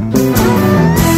Música